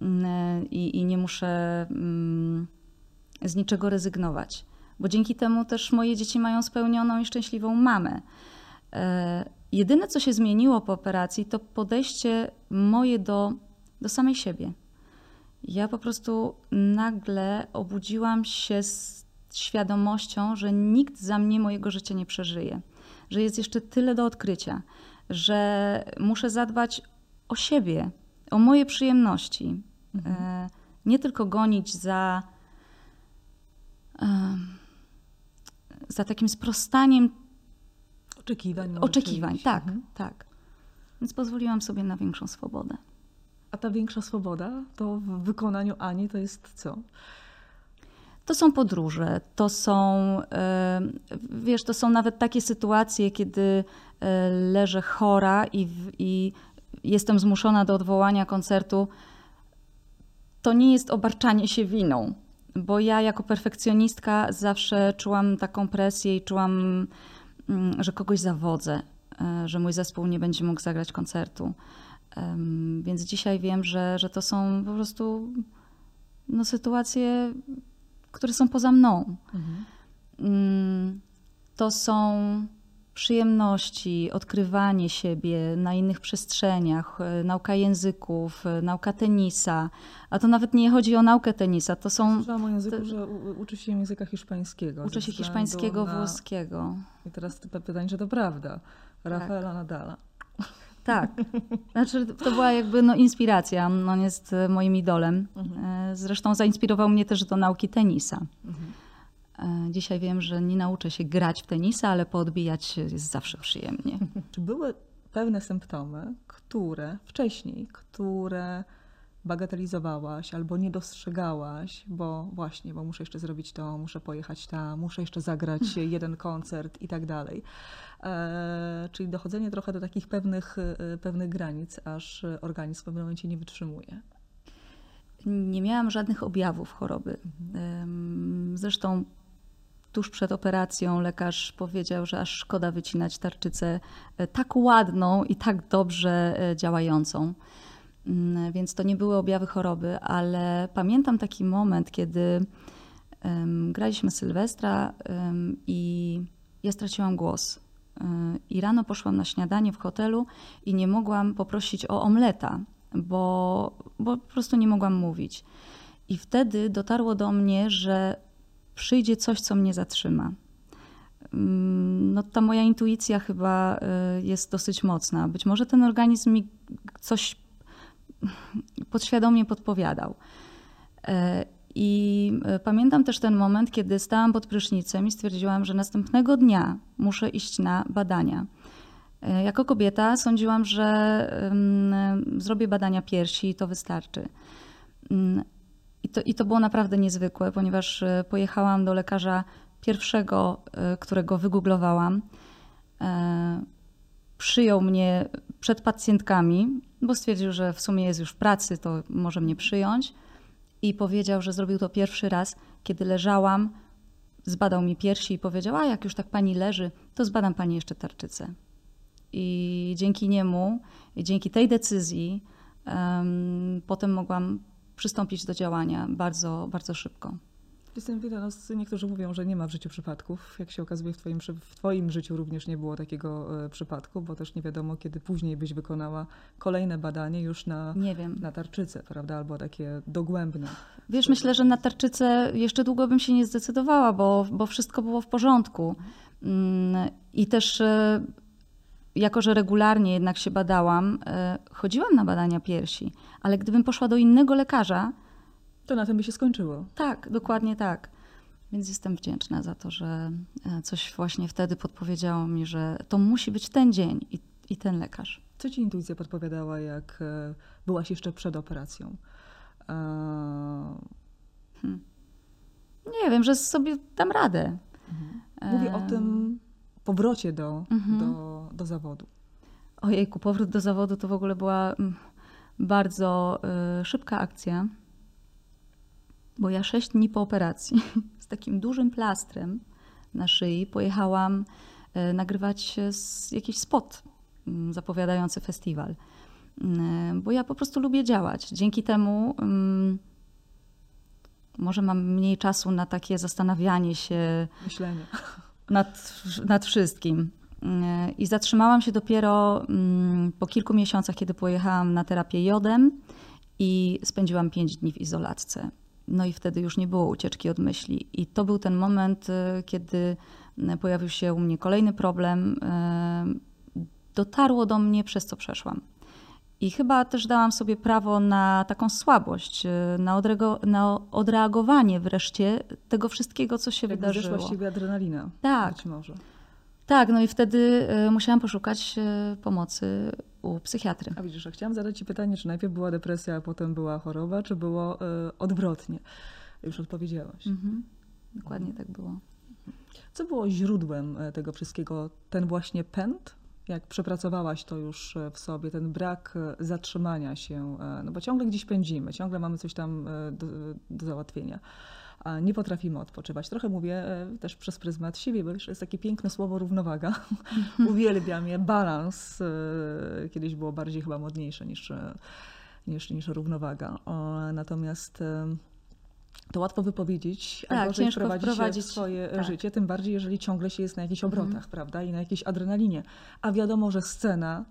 Mm, i, i nie muszę mm, z niczego rezygnować, bo dzięki temu też moje dzieci mają spełnioną i szczęśliwą mamę. E, Jedyne, co się zmieniło po operacji, to podejście moje do, do samej siebie. Ja po prostu nagle obudziłam się z świadomością, że nikt za mnie mojego życia nie przeżyje, że jest jeszcze tyle do odkrycia, że muszę zadbać o siebie, o moje przyjemności. E, Nie tylko gonić za, em, za takim sprostaniem Oczekiwań. może oczekiwań. Tak, Mhm. tak. Więc pozwoliłam sobie na większą swobodę. A ta większa swoboda to w wykonaniu Ani to jest co? To są podróże, to są, e, wiesz, to są nawet takie sytuacje, kiedy e, leżę chora i, i jestem zmuszona do odwołania koncertu. To nie jest obarczanie się winą, bo ja jako perfekcjonistka zawsze czułam taką presję i czułam, mm, że kogoś zawodzę, e, że mój zespół nie będzie mógł zagrać koncertu. Więc dzisiaj wiem, że, że to są po prostu no, sytuacje, które są poza mną. Mm, To są przyjemności, odkrywanie siebie na innych przestrzeniach, e, nauka języków, e, nauka tenisa. A to nawet nie chodzi o naukę tenisa, to są. Słyszałam o języku, że uczy się języka hiszpańskiego. Uczę ze się hiszpańskiego, na... włoskiego. I teraz pytanie, czy to prawda? Rafaela Nadala. Tak. Znaczy, to była jakby no, inspiracja. On jest e, moim idolem. E, Zresztą zainspirował mnie też do nauki tenisa. E, Dzisiaj wiem, że nie nauczę się grać w tenisa, ale poodbijać jest zawsze przyjemnie. Czy były pewne symptomy, które wcześniej, które bagatelizowałaś albo nie dostrzegałaś, bo właśnie, bo muszę jeszcze zrobić to, muszę pojechać tam, muszę jeszcze zagrać jeden koncert i tak dalej. E, czyli dochodzenie trochę do takich pewnych, e, pewnych granic, aż organizm w pewnym momencie nie wytrzymuje. nie miałam żadnych objawów choroby. Em, Zresztą tuż przed operacją lekarz powiedział, że aż szkoda wycinać tarczycę e, tak ładną i tak dobrze działającą. Mm, Więc to nie były objawy choroby, ale pamiętam taki moment, kiedy em, graliśmy Sylwestra em, i ja straciłam głos. Y, I rano poszłam na śniadanie w hotelu i nie mogłam poprosić o omleta, bo, bo po prostu nie mogłam mówić. I wtedy dotarło do mnie, że przyjdzie coś, co mnie zatrzyma. Mm, No, ta moja intuicja chyba y, jest dosyć mocna. Być może ten organizm mi coś podświadomie podpowiadał. E, I e, pamiętam też ten moment, kiedy stałam pod prysznicem i stwierdziłam, że następnego dnia muszę iść na badania. E, Jako kobieta sądziłam, że zrobię badania piersi i to wystarczy. Mm, I to, I to było naprawdę niezwykłe, ponieważ pojechałam do lekarza pierwszego, którego wygooglowałam. Przyjął mnie przed pacjentkami, bo stwierdził, że w sumie jest już w pracy, to może mnie przyjąć. I powiedział, że zrobił to pierwszy raz, kiedy leżałam, zbadał mi piersi i powiedział: A jak już tak pani leży, to zbadam pani jeszcze tarczycę. I dzięki niemu, i dzięki tej decyzji, em, potem mogłam przystąpić do działania bardzo, bardzo szybko. Jestem no, niektórzy mówią, że nie ma w życiu przypadków. Jak się okazuje, w twoim, w twoim życiu również nie było takiego e, przypadku, bo też nie wiadomo, kiedy później byś wykonała kolejne badanie już na, Nie wiem. na tarczycę, prawda? Albo takie dogłębne. Wiesz, myślę, że na tarczycę jeszcze długo bym się nie zdecydowała, bo, bo wszystko było w porządku. Mm, I też, e, jako że regularnie jednak się badałam, e, chodziłam na badania piersi, ale gdybym poszła do innego lekarza, To na tym by się skończyło. tak, dokładnie tak. Więc jestem wdzięczna za to, że e, coś właśnie wtedy podpowiedziało mi, że to musi być ten dzień i, i ten lekarz. Co ci intuicja podpowiadała, jak e, byłaś jeszcze przed operacją? E, Nie wiem, że sobie dam radę. Mówię o tym powrocie do, Mhm. do, do zawodu. Ojejku, powrót do zawodu to w ogóle była mm, bardzo y, szybka akcja, bo ja sześć dni po operacji z takim dużym plastrem na szyi pojechałam y, nagrywać s- jakiś spot mm, zapowiadający festiwal. Y, Bo ja po prostu lubię działać. Dzięki temu mm, może mam mniej czasu na takie zastanawianie się, Myślenie. nad, nad wszystkim. I zatrzymałam się dopiero mm, po kilku miesiącach, kiedy pojechałam na terapię jodem i spędziłam pięć dni w izolatce. No i wtedy już nie było ucieczki od myśli. I to był ten moment, y, kiedy y, pojawił się u mnie kolejny problem. y, Dotarło do mnie, przez co przeszłam. I chyba też dałam sobie prawo na taką słabość, na, odrego, na odreagowanie wreszcie tego wszystkiego, co się Jak wydarzyło. z ciebie adrenalina. Tak. Być może. Tak, no i wtedy musiałam poszukać pomocy u psychiatry. A widzisz, a chciałam zadać ci pytanie, czy najpierw była depresja, a potem była choroba, czy było e, odwrotnie? Już odpowiedziałaś. Mhm. Dokładnie tak było. Co było źródłem e, tego wszystkiego? Ten właśnie pęd? Jak przepracowałaś to już e, w sobie, ten brak zatrzymania się, no bo ciągle gdzieś pędzimy, ciągle mamy coś tam do, do załatwienia, a nie potrafimy odpoczywać. Trochę mówię e, też przez pryzmat siebie, bo już jest takie piękne słowo równowaga. Uwielbiam je, balans. e, Kiedyś było bardziej chyba modniejsze niż, e, niż, niż równowaga. Natomiast to łatwo wypowiedzieć, a Tak, gorzej ciężko wprowadzić, swoje tak. życie, tym bardziej, jeżeli ciągle się jest na jakichś obrotach, prawda, i na jakiejś adrenalinie. A wiadomo, że scena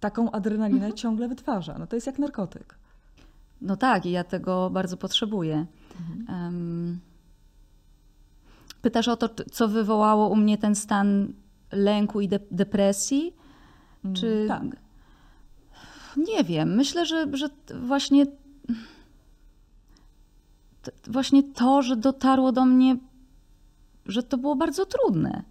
taką adrenalinę ciągle wytwarza. No to jest jak narkotyk. No tak, i ja tego bardzo potrzebuję. Em, Pytasz o to, co wywołało u mnie ten stan lęku i de- depresji? Czy... Tak. Nie wiem. Myślę, że, że właśnie, właśnie to, że dotarło do mnie, że to było bardzo trudne.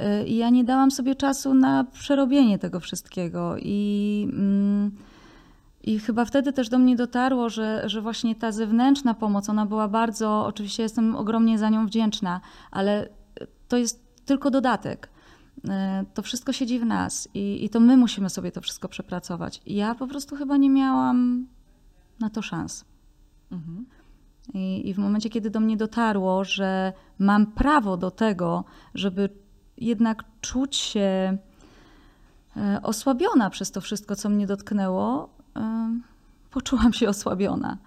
Y, I ja nie dałam sobie czasu na przerobienie tego wszystkiego. I, mm, i chyba wtedy też do mnie dotarło, że, że właśnie ta zewnętrzna pomoc, ona była bardzo, oczywiście jestem ogromnie za nią wdzięczna, ale to jest tylko dodatek. E, To wszystko siedzi w nas i, i to my musimy sobie to wszystko przepracować. I ja po prostu chyba nie miałam na to szans. Mhm. I, I w momencie, kiedy do mnie dotarło, że mam prawo do tego, żeby jednak czuć się e, osłabiona przez to wszystko, co mnie dotknęło, poczułam się osłabiona.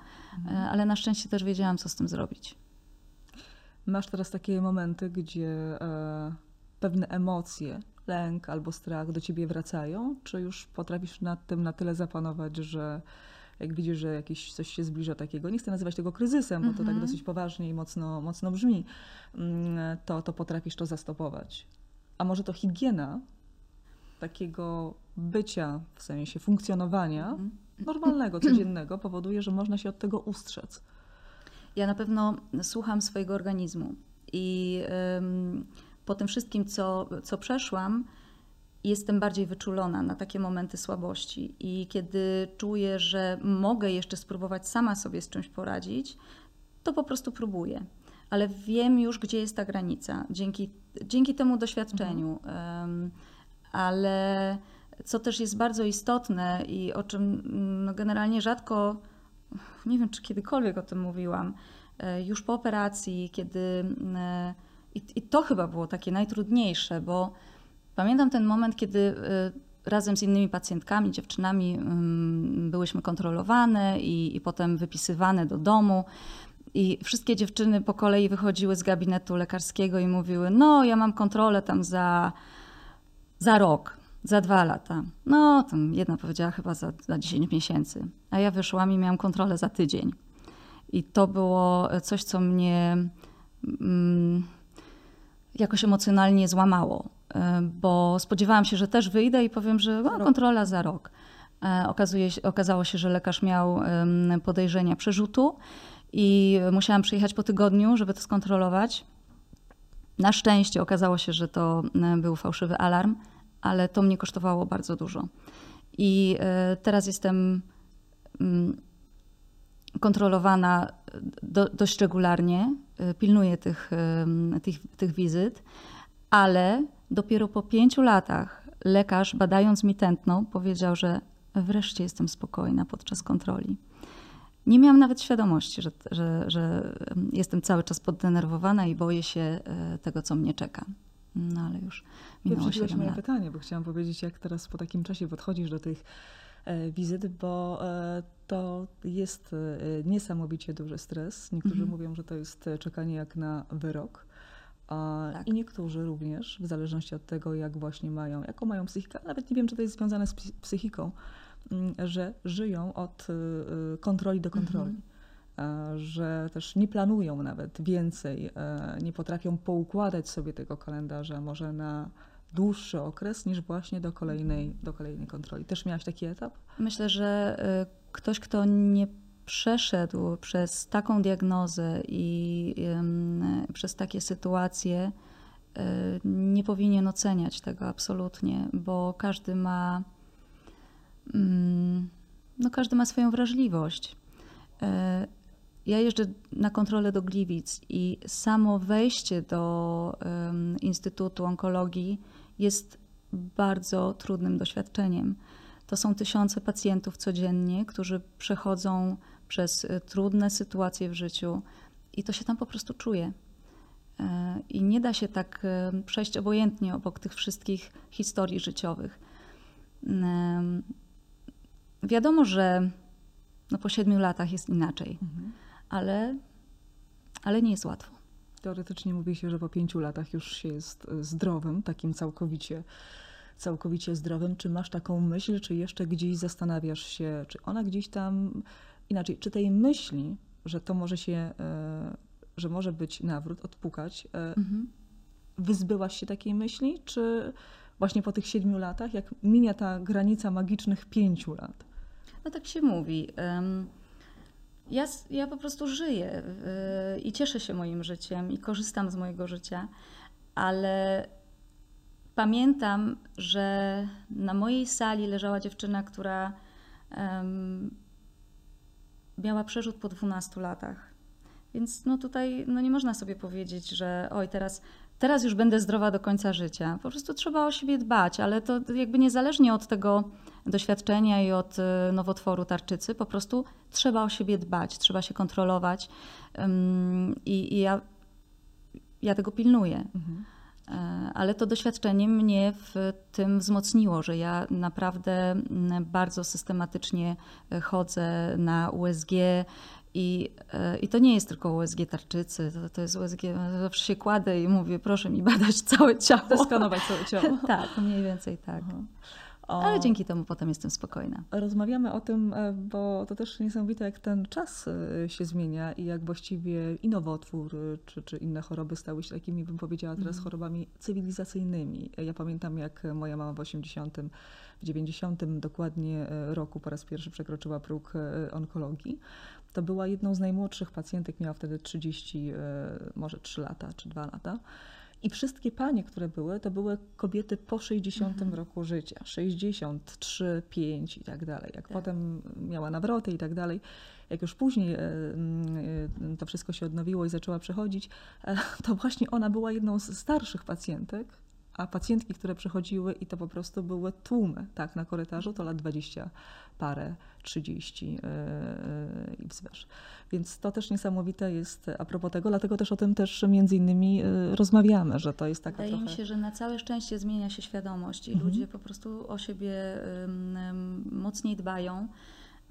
E, Ale na szczęście też wiedziałam, co z tym zrobić. Masz teraz takie momenty, gdzie e, pewne emocje, lęk albo strach do ciebie wracają? Czy już potrafisz nad tym na tyle zapanować, że jak widzisz, że jakieś coś się zbliża takiego, nie chcę nazywać tego kryzysem, bo to tak Mhm. dosyć poważnie i mocno, mocno brzmi, mm, to, to potrafisz to zastopować. A może to higiena takiego bycia, w sensie funkcjonowania Mhm. normalnego, codziennego, powoduje, że można się od tego ustrzec. Ja na pewno słucham swojego organizmu i po tym wszystkim, co, co przeszłam, jestem bardziej wyczulona na takie momenty słabości. I kiedy czuję, że mogę jeszcze spróbować sama sobie z czymś poradzić, to po prostu próbuję. Ale wiem już, gdzie jest ta granica dzięki, dzięki temu doświadczeniu. Ym, ale co też jest bardzo istotne i o czym mm, no, generalnie rzadko nie wiem, czy kiedykolwiek o tym mówiłam, e, już po operacji, kiedy. e, I, I to chyba było takie najtrudniejsze, bo pamiętam ten moment, kiedy e, razem z innymi pacjentkami, dziewczynami, mm, byłyśmy kontrolowane i, i potem wypisywane do domu. I wszystkie dziewczyny po kolei wychodziły z gabinetu lekarskiego i mówiły: No, ja mam kontrolę tam za, za rok, za dwa lata. No, tam jedna powiedziała chyba za, za 10 miesięcy. A ja wyszłam i miałam kontrolę za tydzień. I to było coś, co mnie mm, jakoś emocjonalnie złamało, e, bo spodziewałam się, że też wyjdę i powiem, że no, kontrola za rok. E, Okazuje okazało się, że lekarz miał podejrzenia przerzutu i musiałam przyjechać po tygodniu, żeby to skontrolować. Na szczęście okazało się, że to e, był fałszywy alarm, ale to mnie kosztowało bardzo dużo. I e, teraz jestem mm, kontrolowana do, dość regularnie, e, pilnuję tych, tych, tych wizyt, ale dopiero po pięciu latach lekarz, badając mi tętno, powiedział, że wreszcie jestem spokojna podczas kontroli. Nie miałam nawet świadomości, że, że, że em, jestem cały czas poddenerwowana i boję się e, tego, co mnie czeka. No ale już minęło 7 moje lat. pytanie, bo chciałam powiedzieć, jak teraz po takim czasie podchodzisz do tych e, wizyt, bo e, to jest niesamowicie duży stres. Niektórzy Mhm. mówią, że to jest czekanie jak na wyrok. Tak. I niektórzy również, w zależności od tego, jak właśnie mają, jaką mają psychikę, nawet nie wiem, czy to jest związane z psy- psychiką, że żyją od e, e, kontroli do kontroli. Mhm. E, Że też nie planują nawet więcej, e, nie potrafią poukładać sobie tego kalendarza może na dłuższy okres niż właśnie do kolejnej, do kolejnej kontroli. Też miałaś taki etap? Myślę, że y, ktoś, kto nie przeszedł przez taką diagnozę i przez takie sytuacje, y, nie powinien oceniać tego absolutnie, bo każdy ma, mm, no każdy ma swoją wrażliwość. Y, Ja jeżdżę na kontrolę do Gliwic i samo wejście do Instytutu Onkologii jest bardzo trudnym doświadczeniem. To są tysiące pacjentów codziennie, którzy przechodzą przez y, trudne sytuacje w życiu i to się tam po prostu czuje. Y, I nie da się tak przejść obojętnie obok tych wszystkich historii życiowych. Wiadomo, że no po siedmiu latach jest inaczej, ale, ale nie jest łatwo. Teoretycznie mówi się, że po pięciu latach już się jest e, zdrowym, takim całkowicie, całkowicie zdrowym. Czy masz taką myśl, czy jeszcze gdzieś zastanawiasz się, czy ona gdzieś tam, inaczej, czy tej myśli, że to może się, e, że może być nawrót, odpukać, e, Mhm. wyzbyłaś się takiej myśli, czy właśnie po tych siedmiu latach, jak minia ta granica magicznych pięciu lat? No tak się mówi. Ja, ja po prostu żyję yy, i cieszę się moim życiem i korzystam z mojego życia, ale pamiętam, że na mojej sali leżała dziewczyna, która miała przerzut po 12 latach. Więc no tutaj no nie można sobie powiedzieć, że oj, teraz, teraz już będę zdrowa do końca życia. Po prostu trzeba o siebie dbać, ale to jakby niezależnie od tego, doświadczenia i od e, nowotworu tarczycy. Po prostu trzeba o siebie dbać, trzeba się kontrolować i, i ja, ja tego pilnuję. Mhm. E, Ale to doświadczenie mnie w tym wzmocniło, że ja naprawdę mm, bardzo systematycznie e, chodzę na USG i, e, i to nie jest tylko USG tarczycy, to, to jest USG, zawsze się kładę i mówię, proszę mi badać całe ciało. Skanować całe ciało. tak, mniej więcej tak. Aha. O, Ale dzięki temu potem jestem spokojna. Rozmawiamy o tym, e, bo to też niesamowite, jak ten czas e, się zmienia i jak właściwie i nowotwór, e, czy, czy inne choroby stały się takimi, bym powiedziała teraz, Mhm. chorobami cywilizacyjnymi. Ja pamiętam, jak moja mama w 80, w 90 dokładnie roku po raz pierwszy przekroczyła próg onkologii. To była jedną z najmłodszych pacjentek, miała wtedy 30, e, może 3 lata, czy 2 lata. I wszystkie panie, które były, to były kobiety po 60 Mhm. roku życia. 63, 5 i tak dalej. Jak Tak. potem miała nawroty i tak dalej, jak już później e, mm, e, to wszystko się odnowiło i zaczęła przechodzić, e, to właśnie ona była jedną z starszych pacjentek, a pacjentki, które przychodziły i to po prostu były tłumy, tak, na korytarzu, to lat 20 parę, 30 e, e, i wzwyż. Więc to też niesamowite jest a propos tego, dlatego też o tym też między innymi e, rozmawiamy, że to jest taka Wydaje trochę... mi się, że na całe szczęście zmienia się świadomość i Mhm. ludzie po prostu o siebie mocniej dbają.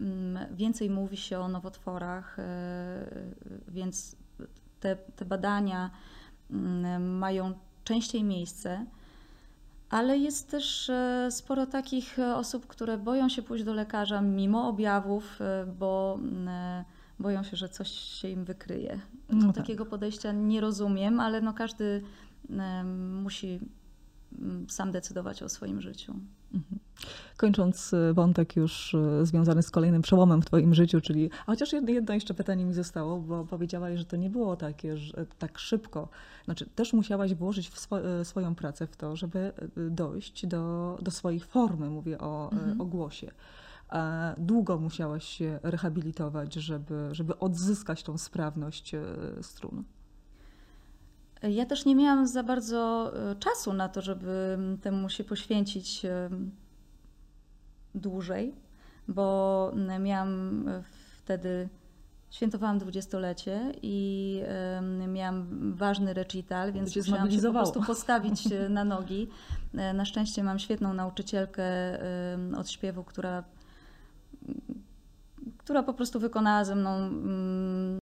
Ym, Więcej mówi się o nowotworach, yy, więc te, te badania ym, mają częściej miejsce. Ale jest też e, sporo takich e, osób, które boją się pójść do lekarza mimo objawów, e, bo mm, boją się, że coś się im wykryje. No tak. Takiego podejścia nie rozumiem, ale no każdy musi mm, sam decydować o swoim życiu. Mhm. Kończąc y, wątek już y, związany z kolejnym przełomem w Twoim życiu, czyli. A chociaż jedno, jeszcze pytanie mi zostało, bo powiedziałaś, że to nie było takie, że tak szybko. Znaczy, też musiałaś włożyć w swo, y, swoją pracę w to, żeby dojść do, do swojej formy, mówię o, Mhm. o głosie. A Długo musiałaś się rehabilitować, żeby, żeby odzyskać tą sprawność strun. Ja też nie miałam za bardzo e, czasu na to, żeby temu się poświęcić em, dłużej, bo miałam e, wtedy, świętowałam dwudziestolecie i miałam ważny recital, więc cię musiałam się po prostu postawić e, na nogi. E, Na szczęście mam świetną nauczycielkę od śpiewu, która która po prostu wykonała ze mną